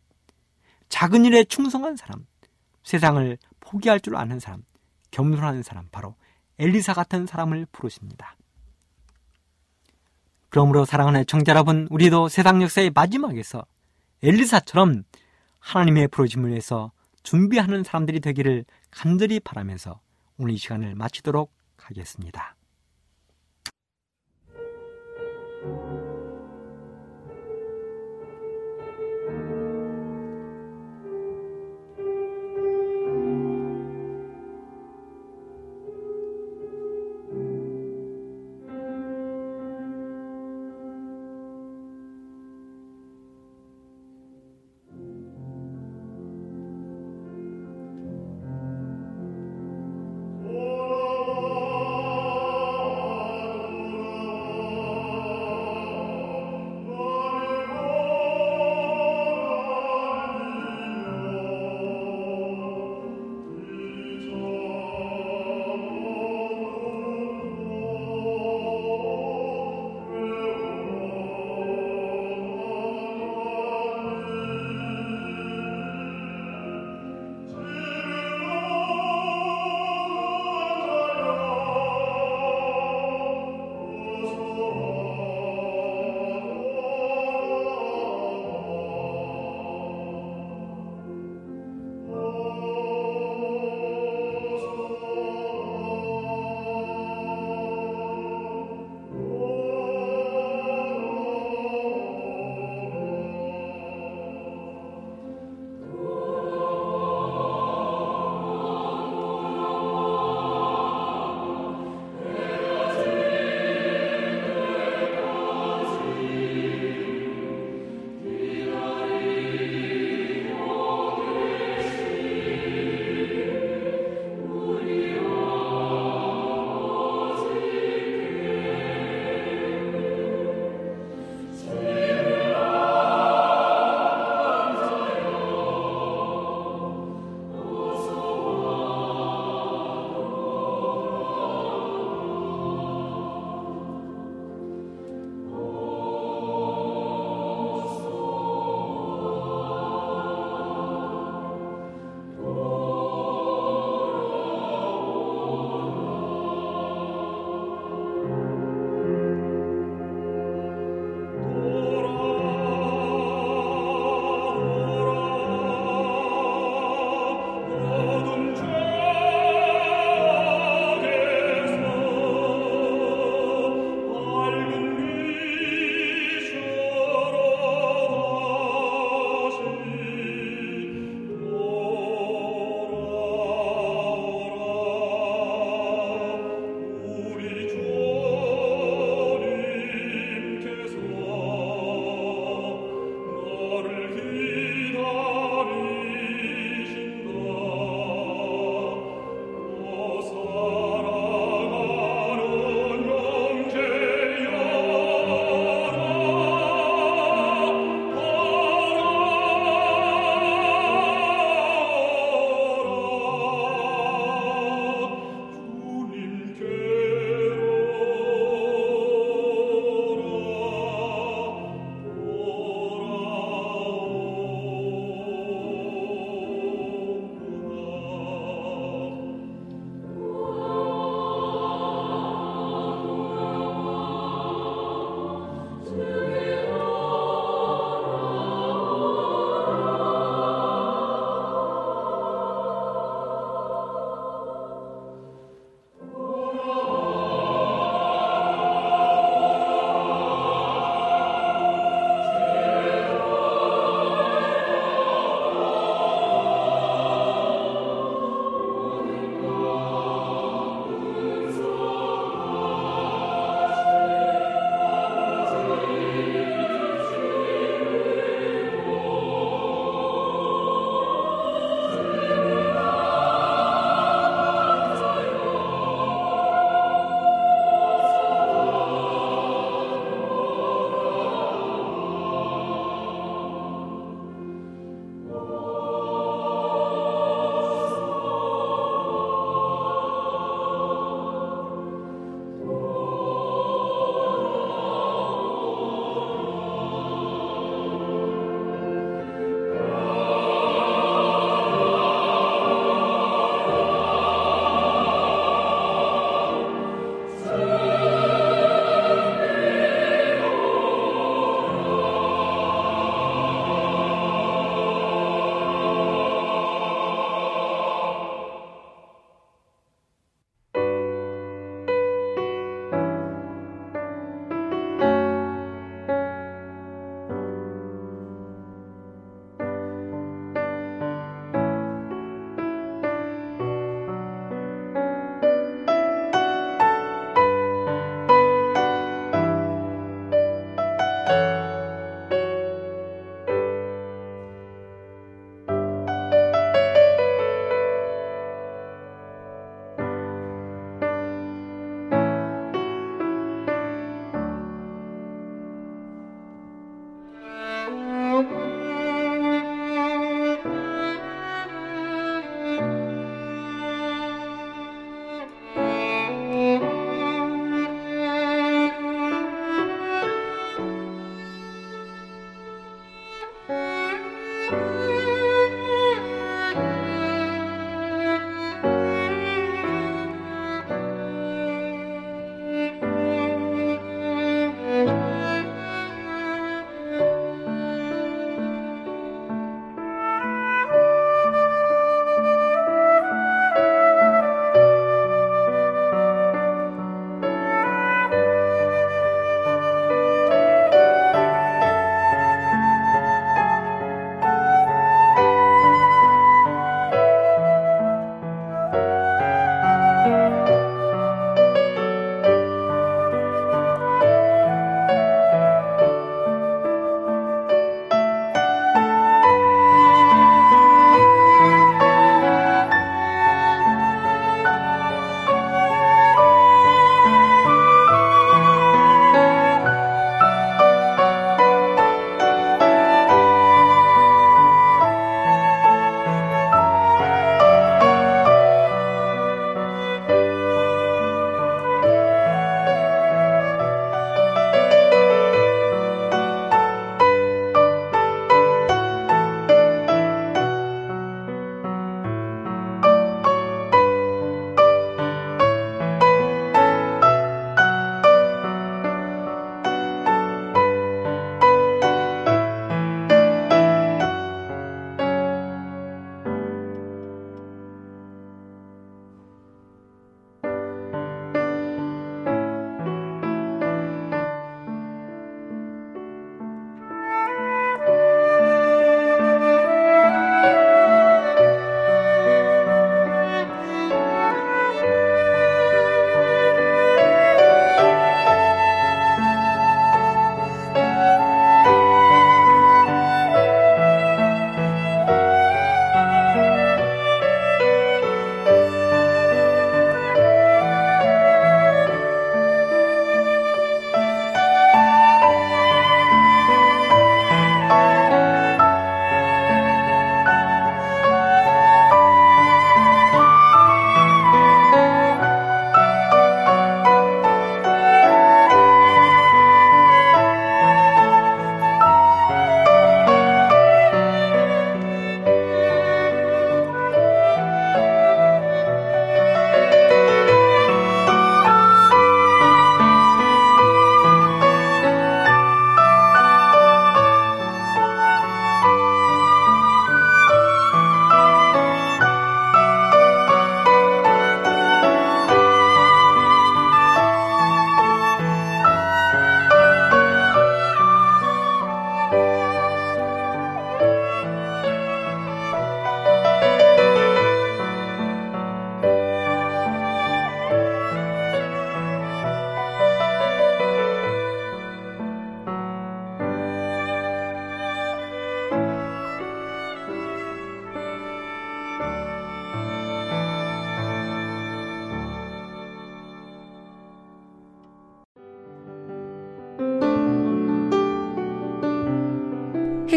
작은 일에 충성한 사람, 세상을 포기할 줄 아는 사람, 겸손한 사람, 바로 엘리사 같은 사람을 부르십니다. 그러므로 사랑하는 청자 여러분, 우리도 세상 역사의 마지막에서 엘리사처럼 하나님의 부르심을 위해서 준비하는 사람들이 되기를 간절히 바라면서 오늘 이 시간을 마치도록 하겠습니다.